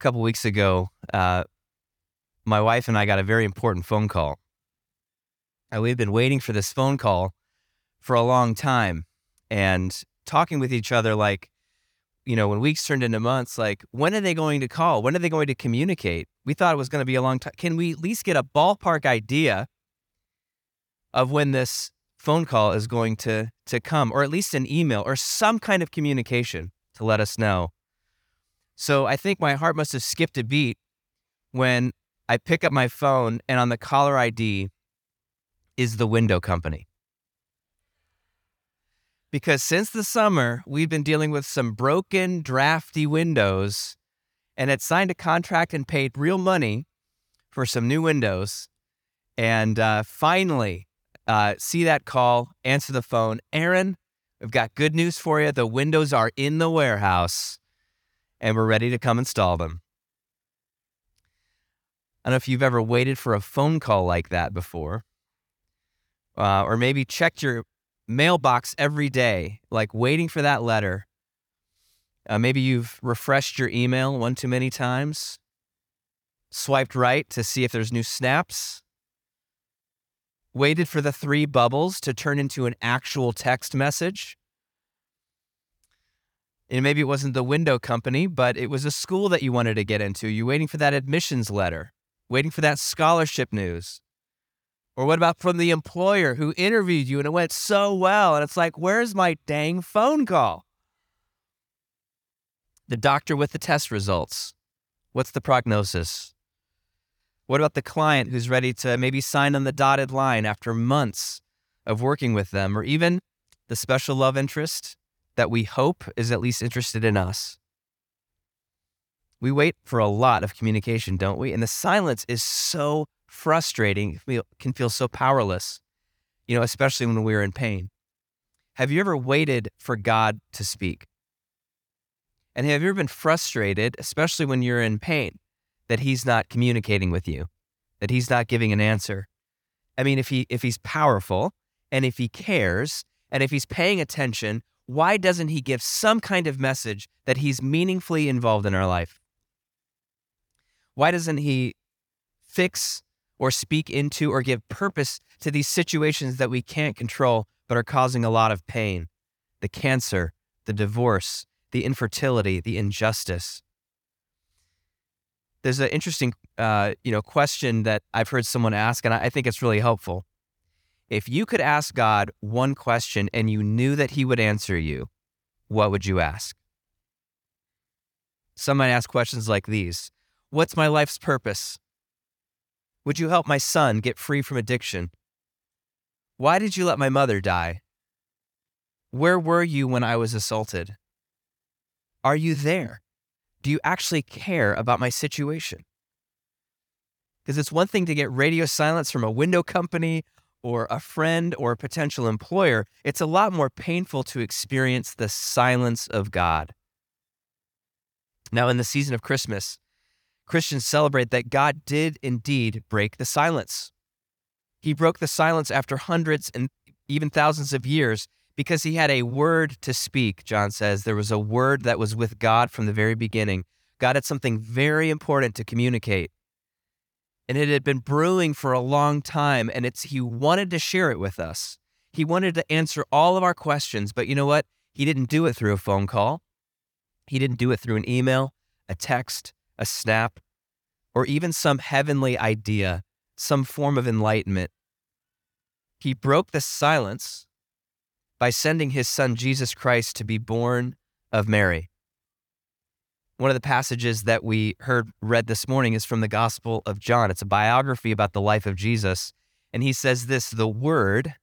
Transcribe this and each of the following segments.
couple weeks ago, uh, my wife and I got a very important phone call. And we've been waiting for this phone call for a long time and talking with each other like, you know, when weeks turned into months, like, when are they going to call? When are they going to communicate? We thought it was going to be a long time. Can we at least get a ballpark idea of when this phone call is going to, to come, or at least an email or some kind of communication to let us know? So I think my heart must have skipped a beat when I pick up my phone and on the caller ID is the window company. Because since the summer, we've been dealing with some broken, drafty windows and had signed a contract and paid real money for some new windows. And uh, finally, uh, see that call, answer the phone. Aaron, we've got good news for you. The windows are in the warehouse and we're ready to come install them. I don't know if you've ever waited for a phone call like that before, uh, or maybe checked your mailbox every day, like waiting for that letter. Uh, maybe you've refreshed your email one too many times, swiped right to see if there's new snaps, waited for the three bubbles to turn into an actual text message and maybe it wasn't the window company, but it was a school that you wanted to get into. You're waiting for that admissions letter, waiting for that scholarship news. Or what about from the employer who interviewed you and it went so well? And it's like, where's my dang phone call? The doctor with the test results. What's the prognosis? What about the client who's ready to maybe sign on the dotted line after months of working with them, or even the special love interest that we hope is at least interested in us. We wait for a lot of communication, don't we? And the silence is so frustrating, we can feel so powerless, you know, especially when we're in pain. Have you ever waited for God to speak? And have you ever been frustrated, especially when you're in pain, that He's not communicating with you, that He's not giving an answer? I mean, if he if he's powerful and if he cares and if he's paying attention, why doesn't he give some kind of message that he's meaningfully involved in our life? Why doesn't he fix or speak into or give purpose to these situations that we can't control but are causing a lot of pain? The cancer, the divorce, the infertility, the injustice. There's an interesting, uh, you know, question that I've heard someone ask, and I think it's really helpful. If you could ask God one question and you knew that He would answer you, what would you ask? Some might ask questions like these What's my life's purpose? Would you help my son get free from addiction? Why did you let my mother die? Where were you when I was assaulted? Are you there? Do you actually care about my situation? Because it's one thing to get radio silence from a window company or a friend or a potential employer, it's a lot more painful to experience the silence of God. Now, in the season of Christmas, Christians celebrate that God did indeed break the silence. He broke the silence after hundreds and even thousands of years because he had a word to speak, John says. There was a word that was with God from the very beginning. God had something very important to communicate and it had been brewing for a long time and it's he wanted to share it with us. He wanted to answer all of our questions, but you know what? He didn't do it through a phone call. He didn't do it through an email, a text, a snap, or even some heavenly idea, some form of enlightenment. He broke the silence by sending his son Jesus Christ to be born of Mary. One of the passages that we heard read this morning is from the Gospel of John. It's a biography about the life of Jesus. And he says this the Word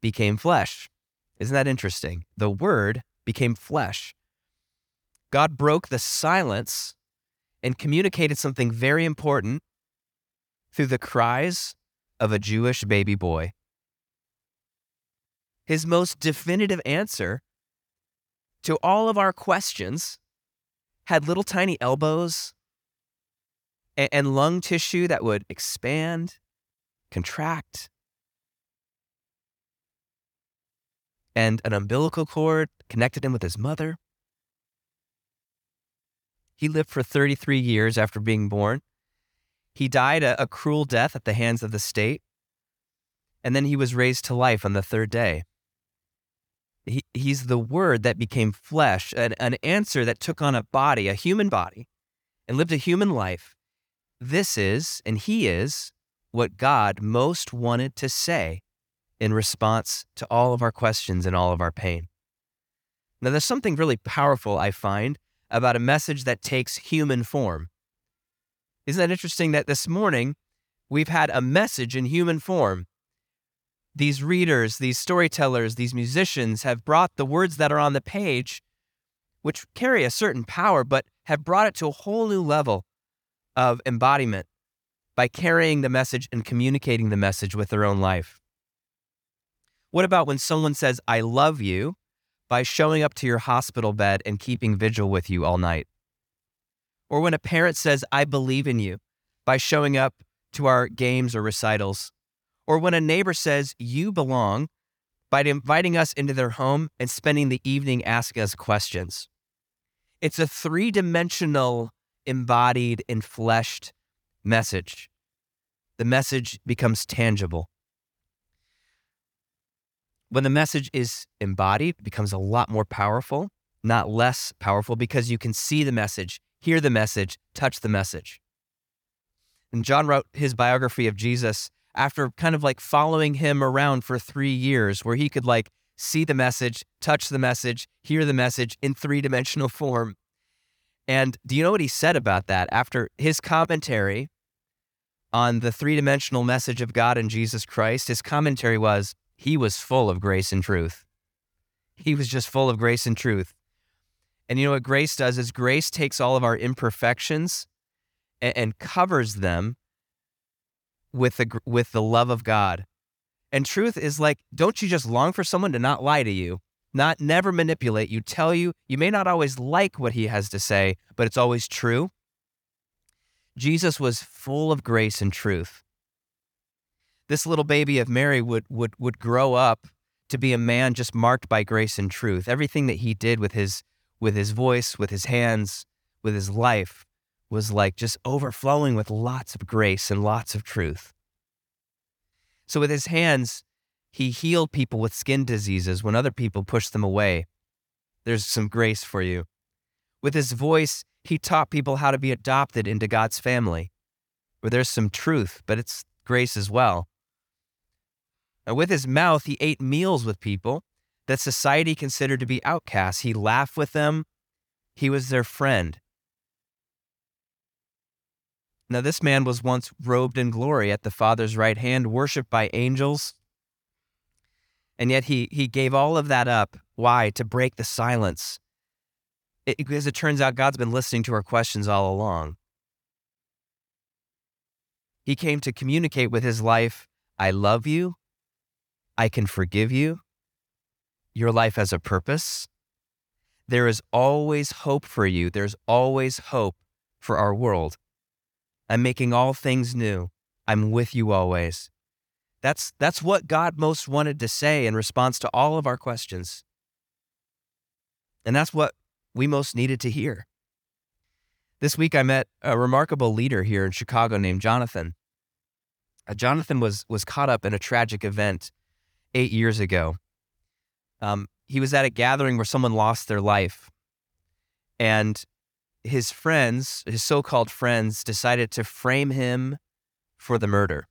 became flesh. Isn't that interesting? The Word became flesh. God broke the silence and communicated something very important through the cries of a Jewish baby boy. His most definitive answer to all of our questions had little tiny elbows and, and lung tissue that would expand, contract, and an umbilical cord connected him with his mother. He lived for 33 years after being born. He died a, a cruel death at the hands of the state. And then he was raised to life on the third day. He, he's the word that became flesh, an, an answer that took on a body, a human body, and lived a human life. This is, and he is, what God most wanted to say in response to all of our questions and all of our pain. Now, there's something really powerful, I find, about a message that takes human form. Isn't that interesting that this morning we've had a message in human form? These readers, these storytellers, these musicians have brought the words that are on the page, which carry a certain power, but have brought it to a whole new level of embodiment by carrying the message and communicating the message with their own life. What about when someone says, I love you, by showing up to your hospital bed and keeping vigil with you all night? Or when a parent says, I believe in you, by showing up to our games or recitals? Or when a neighbor says, You belong, by inviting us into their home and spending the evening asking us questions? It's a three dimensional, embodied, and fleshed message. The message becomes tangible. When the message is embodied, it becomes a lot more powerful, not less powerful, because you can see the message, hear the message, touch the message. And John wrote his biography of Jesus after kind of like following him around for three years, where he could like see the message, touch the message, hear the message in three dimensional form. And do you know what he said about that after his commentary on the three dimensional message of God and Jesus Christ? His commentary was he was full of grace and truth. He was just full of grace and truth. And you know what grace does is grace takes all of our imperfections and, and covers them with the with the love of God. And truth is like, don't you just long for someone to not lie to you, not never manipulate you, tell you you may not always like what he has to say, but it's always true. Jesus was full of grace and truth. This little baby of Mary would would would grow up to be a man just marked by grace and truth. Everything that he did with his with his voice, with his hands, with his life was like just overflowing with lots of grace and lots of truth. So, with his hands, he healed people with skin diseases when other people pushed them away. There's some grace for you. With his voice, he taught people how to be adopted into God's family, where there's some truth, but it's grace as well. And with his mouth, he ate meals with people that society considered to be outcasts. He laughed with them, he was their friend. Now, this man was once robed in glory at the Father's right hand, worshiped by angels. And yet he, he gave all of that up. Why? To break the silence. It, because it turns out God's been listening to our questions all along. He came to communicate with his life I love you. I can forgive you. Your life has a purpose. There is always hope for you. There's always hope for our world. I'm making all things new. I'm with you always. That's, that's what God most wanted to say in response to all of our questions. And that's what we most needed to hear. This week, I met a remarkable leader here in Chicago named Jonathan. Uh, Jonathan was, was caught up in a tragic event eight years ago. Um, he was at a gathering where someone lost their life. And his friends, his so called friends, decided to frame him for the murder.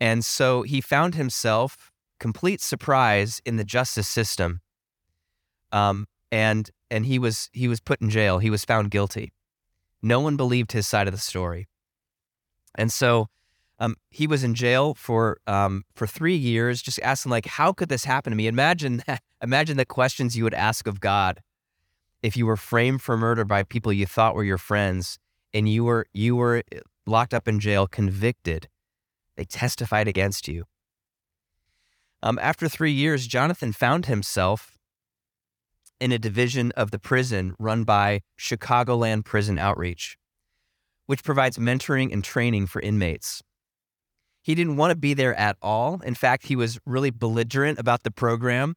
And so he found himself complete surprise in the justice system. Um, and and he was he was put in jail. He was found guilty. No one believed his side of the story. And so um, he was in jail for um, for three years, just asking like, how could this happen to me? Imagine imagine the questions you would ask of God if you were framed for murder by people you thought were your friends and you were you were eh, locked up in jail convicted they testified against you. Um, after three years jonathan found himself in a division of the prison run by chicagoland prison outreach which provides mentoring and training for inmates. He didn't want to be there at all. In fact he was really belligerent about the program.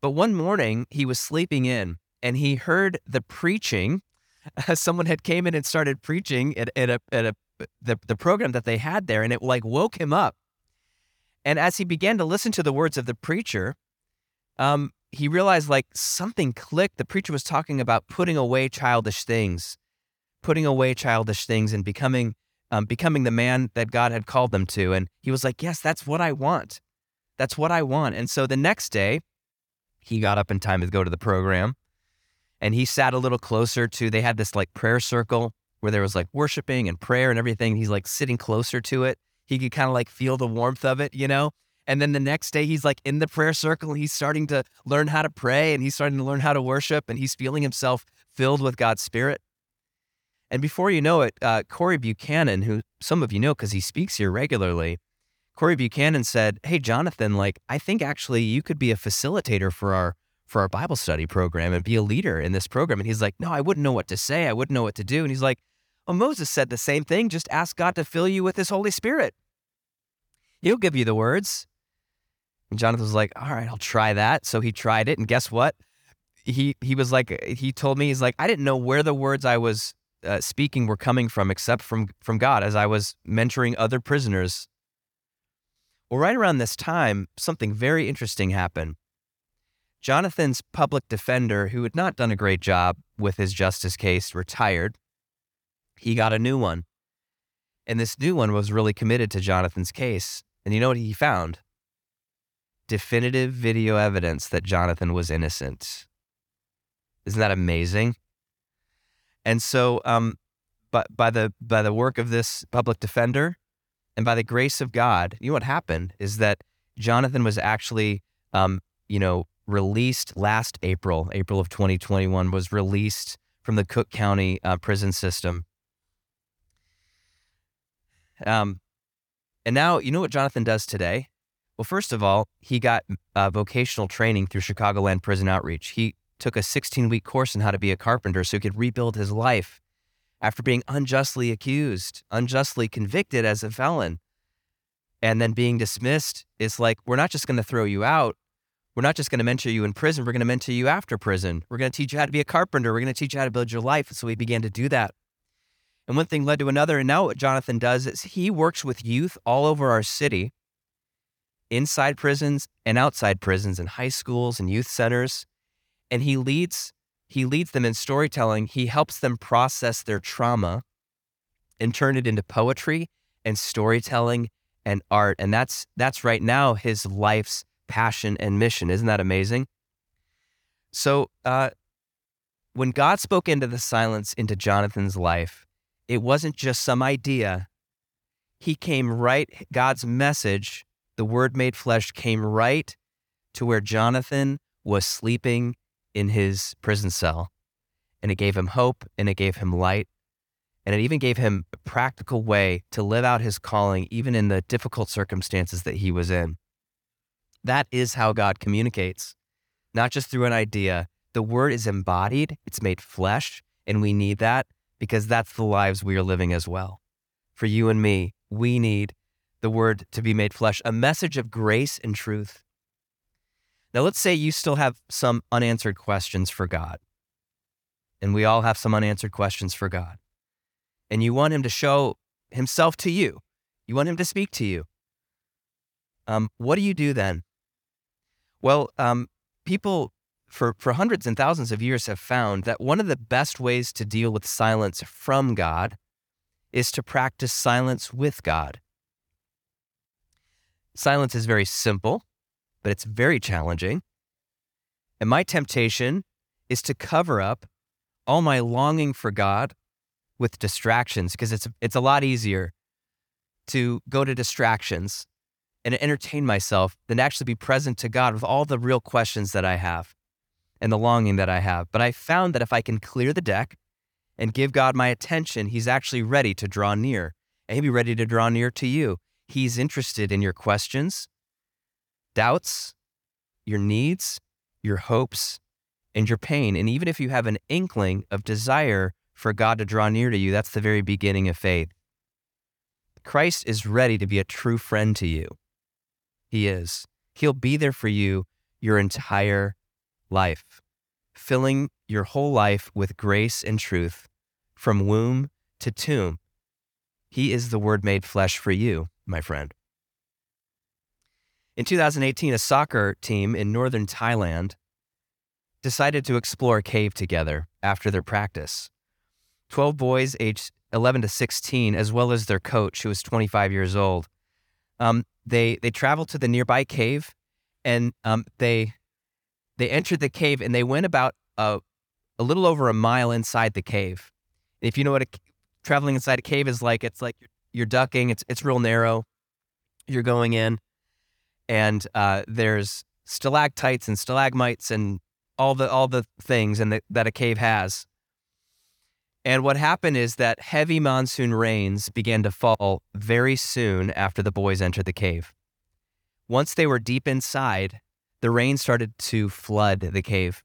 But one morning he was sleeping in and he heard the preaching someone had came in and started preaching at, at a at a the, the program that they had there, and it like woke him up. And as he began to listen to the words of the preacher, um, he realized like something clicked. The preacher was talking about putting away childish things, putting away childish things, and becoming um, becoming the man that God had called them to. And he was like, "Yes, that's what I want. That's what I want." And so the next day, he got up in time to go to the program, and he sat a little closer to. They had this like prayer circle where there was like worshiping and prayer and everything. He's like sitting closer to it. He could kind of like feel the warmth of it, you know. And then the next day, he's like in the prayer circle he's starting to learn how to pray and he's starting to learn how to worship and he's feeling himself filled with God's Spirit. And before you know it, uh, Corey Buchanan, who some of you know because he speaks here regularly, Corey Buchanan said, "Hey, Jonathan, like I think actually you could be a facilitator for our for our Bible study program and be a leader in this program." And he's like, "No, I wouldn't know what to say. I wouldn't know what to do." And he's like, "Well, Moses said the same thing. Just ask God to fill you with His Holy Spirit. He'll give you the words." And Jonathan was like, all right, I'll try that. So he tried it. And guess what? He, he was like, he told me, he's like, I didn't know where the words I was uh, speaking were coming from except from, from God as I was mentoring other prisoners. Well, right around this time, something very interesting happened. Jonathan's public defender, who had not done a great job with his justice case, retired. He got a new one. And this new one was really committed to Jonathan's case. And you know what he found? definitive video evidence that Jonathan was innocent. Isn't that amazing? And so, um, but by the by the work of this public defender, and by the grace of God, you know what happened is that Jonathan was actually, um, you know, released last April, April of 2021, was released from the Cook County uh, prison system. Um, and now you know what Jonathan does today. Well, first of all, he got uh, vocational training through Chicagoland Prison Outreach. He took a 16 week course on how to be a carpenter so he could rebuild his life after being unjustly accused, unjustly convicted as a felon, and then being dismissed. It's like, we're not just going to throw you out. We're not just going to mentor you in prison. We're going to mentor you after prison. We're going to teach you how to be a carpenter. We're going to teach you how to build your life. So we began to do that. And one thing led to another. And now what Jonathan does is he works with youth all over our city inside prisons and outside prisons and high schools and youth centers. And he leads he leads them in storytelling. He helps them process their trauma and turn it into poetry and storytelling and art. And that's that's right now his life's passion and mission. Isn't that amazing? So uh, when God spoke into the silence into Jonathan's life, it wasn't just some idea. He came right, God's message the Word made flesh came right to where Jonathan was sleeping in his prison cell. And it gave him hope and it gave him light. And it even gave him a practical way to live out his calling, even in the difficult circumstances that he was in. That is how God communicates, not just through an idea. The word is embodied, it's made flesh, and we need that because that's the lives we are living as well. For you and me, we need the word to be made flesh, a message of grace and truth. Now, let's say you still have some unanswered questions for God. And we all have some unanswered questions for God. And you want Him to show Himself to you, you want Him to speak to you. Um, what do you do then? Well, um, people for, for hundreds and thousands of years have found that one of the best ways to deal with silence from God is to practice silence with God. Silence is very simple, but it's very challenging. And my temptation is to cover up all my longing for God with distractions because it's it's a lot easier to go to distractions and entertain myself than actually be present to God with all the real questions that I have and the longing that I have. But I found that if I can clear the deck and give God my attention, He's actually ready to draw near. And He'll be ready to draw near to you. He's interested in your questions, doubts, your needs, your hopes, and your pain. And even if you have an inkling of desire for God to draw near to you, that's the very beginning of faith. Christ is ready to be a true friend to you. He is. He'll be there for you your entire life, filling your whole life with grace and truth from womb to tomb. He is the Word made flesh for you, my friend. In 2018, a soccer team in northern Thailand decided to explore a cave together after their practice. 12 boys aged 11 to 16, as well as their coach, who was 25 years old. Um, they, they traveled to the nearby cave and um, they, they entered the cave and they went about a, a little over a mile inside the cave. If you know what a, traveling inside a cave is like, it's like you're, you're ducking, it's, it's real narrow. You're going in, and uh, there's stalactites and stalagmites and all the all the things and that a cave has. And what happened is that heavy monsoon rains began to fall very soon after the boys entered the cave. Once they were deep inside, the rain started to flood the cave.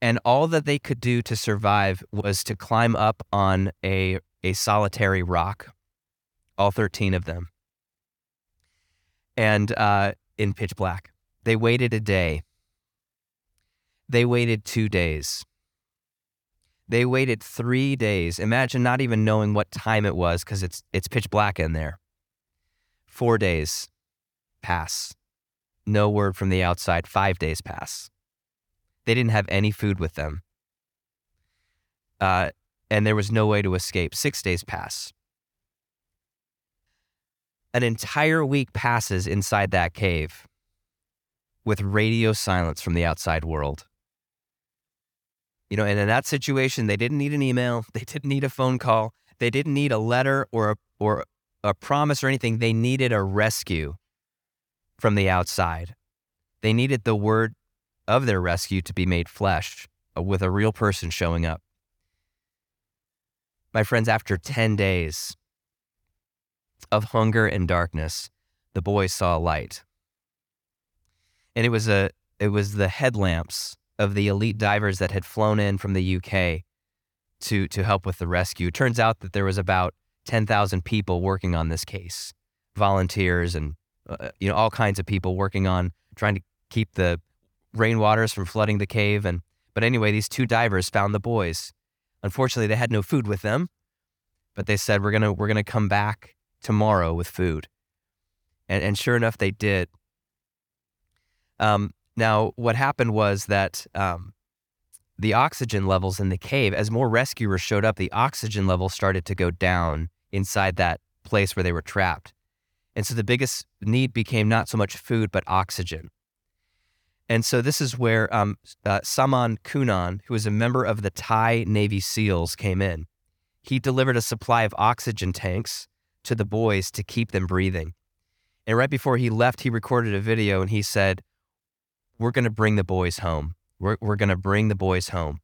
And all that they could do to survive was to climb up on a, a solitary rock, all 13 of them. And uh, in pitch black. They waited a day. They waited two days. They waited three days. Imagine not even knowing what time it was because it's, it's pitch black in there. Four days pass. No word from the outside. Five days pass. They didn't have any food with them. Uh, and there was no way to escape. Six days pass. An entire week passes inside that cave with radio silence from the outside world. You know, and in that situation, they didn't need an email, they didn't need a phone call, they didn't need a letter or a, or a promise or anything. They needed a rescue from the outside. They needed the word of their rescue to be made flesh uh, with a real person showing up. My friends, after 10 days of hunger and darkness, the boys saw a light. And it was a it was the headlamps of the elite divers that had flown in from the UK to to help with the rescue. It turns out that there was about 10,000 people working on this case, volunteers and uh, you know all kinds of people working on trying to keep the rainwaters from flooding the cave and but anyway, these two divers found the boys. Unfortunately, they had no food with them, but they said we're going to we're going to come back tomorrow with food. And and sure enough they did. Um, now, what happened was that um, the oxygen levels in the cave, as more rescuers showed up, the oxygen level started to go down inside that place where they were trapped. And so the biggest need became not so much food, but oxygen. And so this is where um, uh, Saman Kunan, who is a member of the Thai Navy SEALs, came in. He delivered a supply of oxygen tanks to the boys to keep them breathing. And right before he left, he recorded a video and he said, we're going to bring the boys home. We're, we're going to bring the boys home.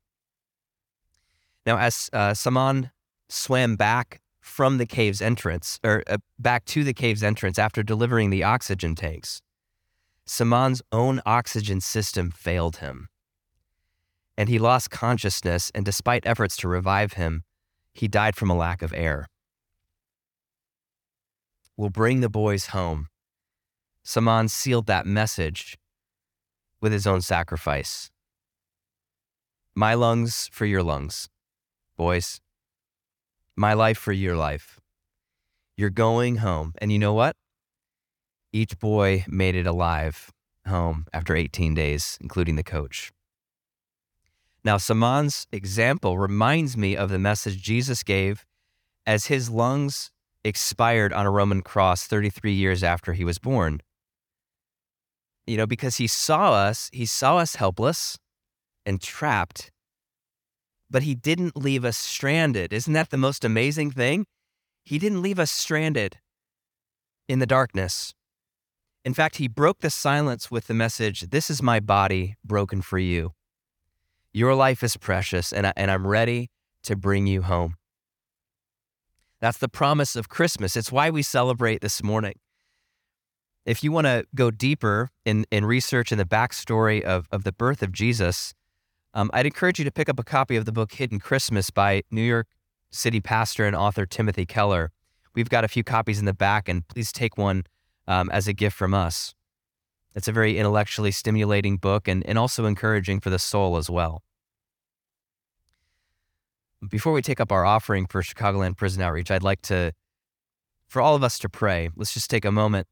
Now, as uh, Saman swam back from the cave's entrance, or uh, back to the cave's entrance after delivering the oxygen tanks, Saman's own oxygen system failed him. And he lost consciousness, and despite efforts to revive him, he died from a lack of air. We'll bring the boys home. Saman sealed that message with his own sacrifice. My lungs for your lungs, boys. My life for your life. You're going home. And you know what? Each boy made it alive home after 18 days, including the coach. Now, Saman's example reminds me of the message Jesus gave as his lungs expired on a Roman cross 33 years after he was born you know, because he saw us, he saw us helpless and trapped, but he didn't leave us stranded. Isn't that the most amazing thing? He didn't leave us stranded in the darkness. In fact, he broke the silence with the message This is my body broken for you. Your life is precious, and, I, and I'm ready to bring you home. That's the promise of Christmas. It's why we celebrate this morning if you want to go deeper in, in research and the backstory of, of the birth of Jesus, um, I'd encourage you to pick up a copy of the book Hidden Christmas by New York City pastor and author Timothy Keller. We've got a few copies in the back, and please take one um, as a gift from us. It's a very intellectually stimulating book and, and also encouraging for the soul as well. before we take up our offering for Chicagoland Prison Outreach, I'd like to, for all of us to pray. Let's just take a moment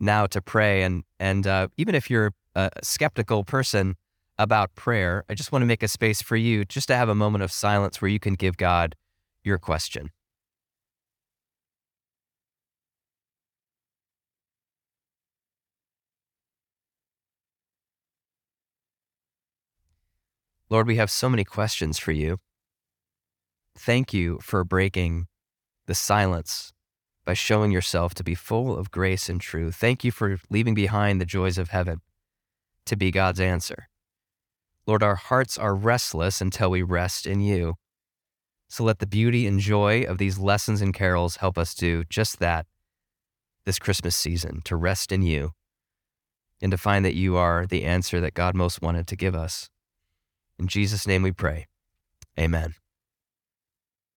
now to pray. And, and uh, even if you're a skeptical person about prayer, I just want to make a space for you just to have a moment of silence where you can give God your question. Lord, we have so many questions for you. Thank you for breaking the silence by showing yourself to be full of grace and truth. Thank you for leaving behind the joys of heaven to be God's answer. Lord, our hearts are restless until we rest in you. So let the beauty and joy of these lessons and carols help us do just that this Christmas season to rest in you and to find that you are the answer that God most wanted to give us. In Jesus' name we pray. Amen.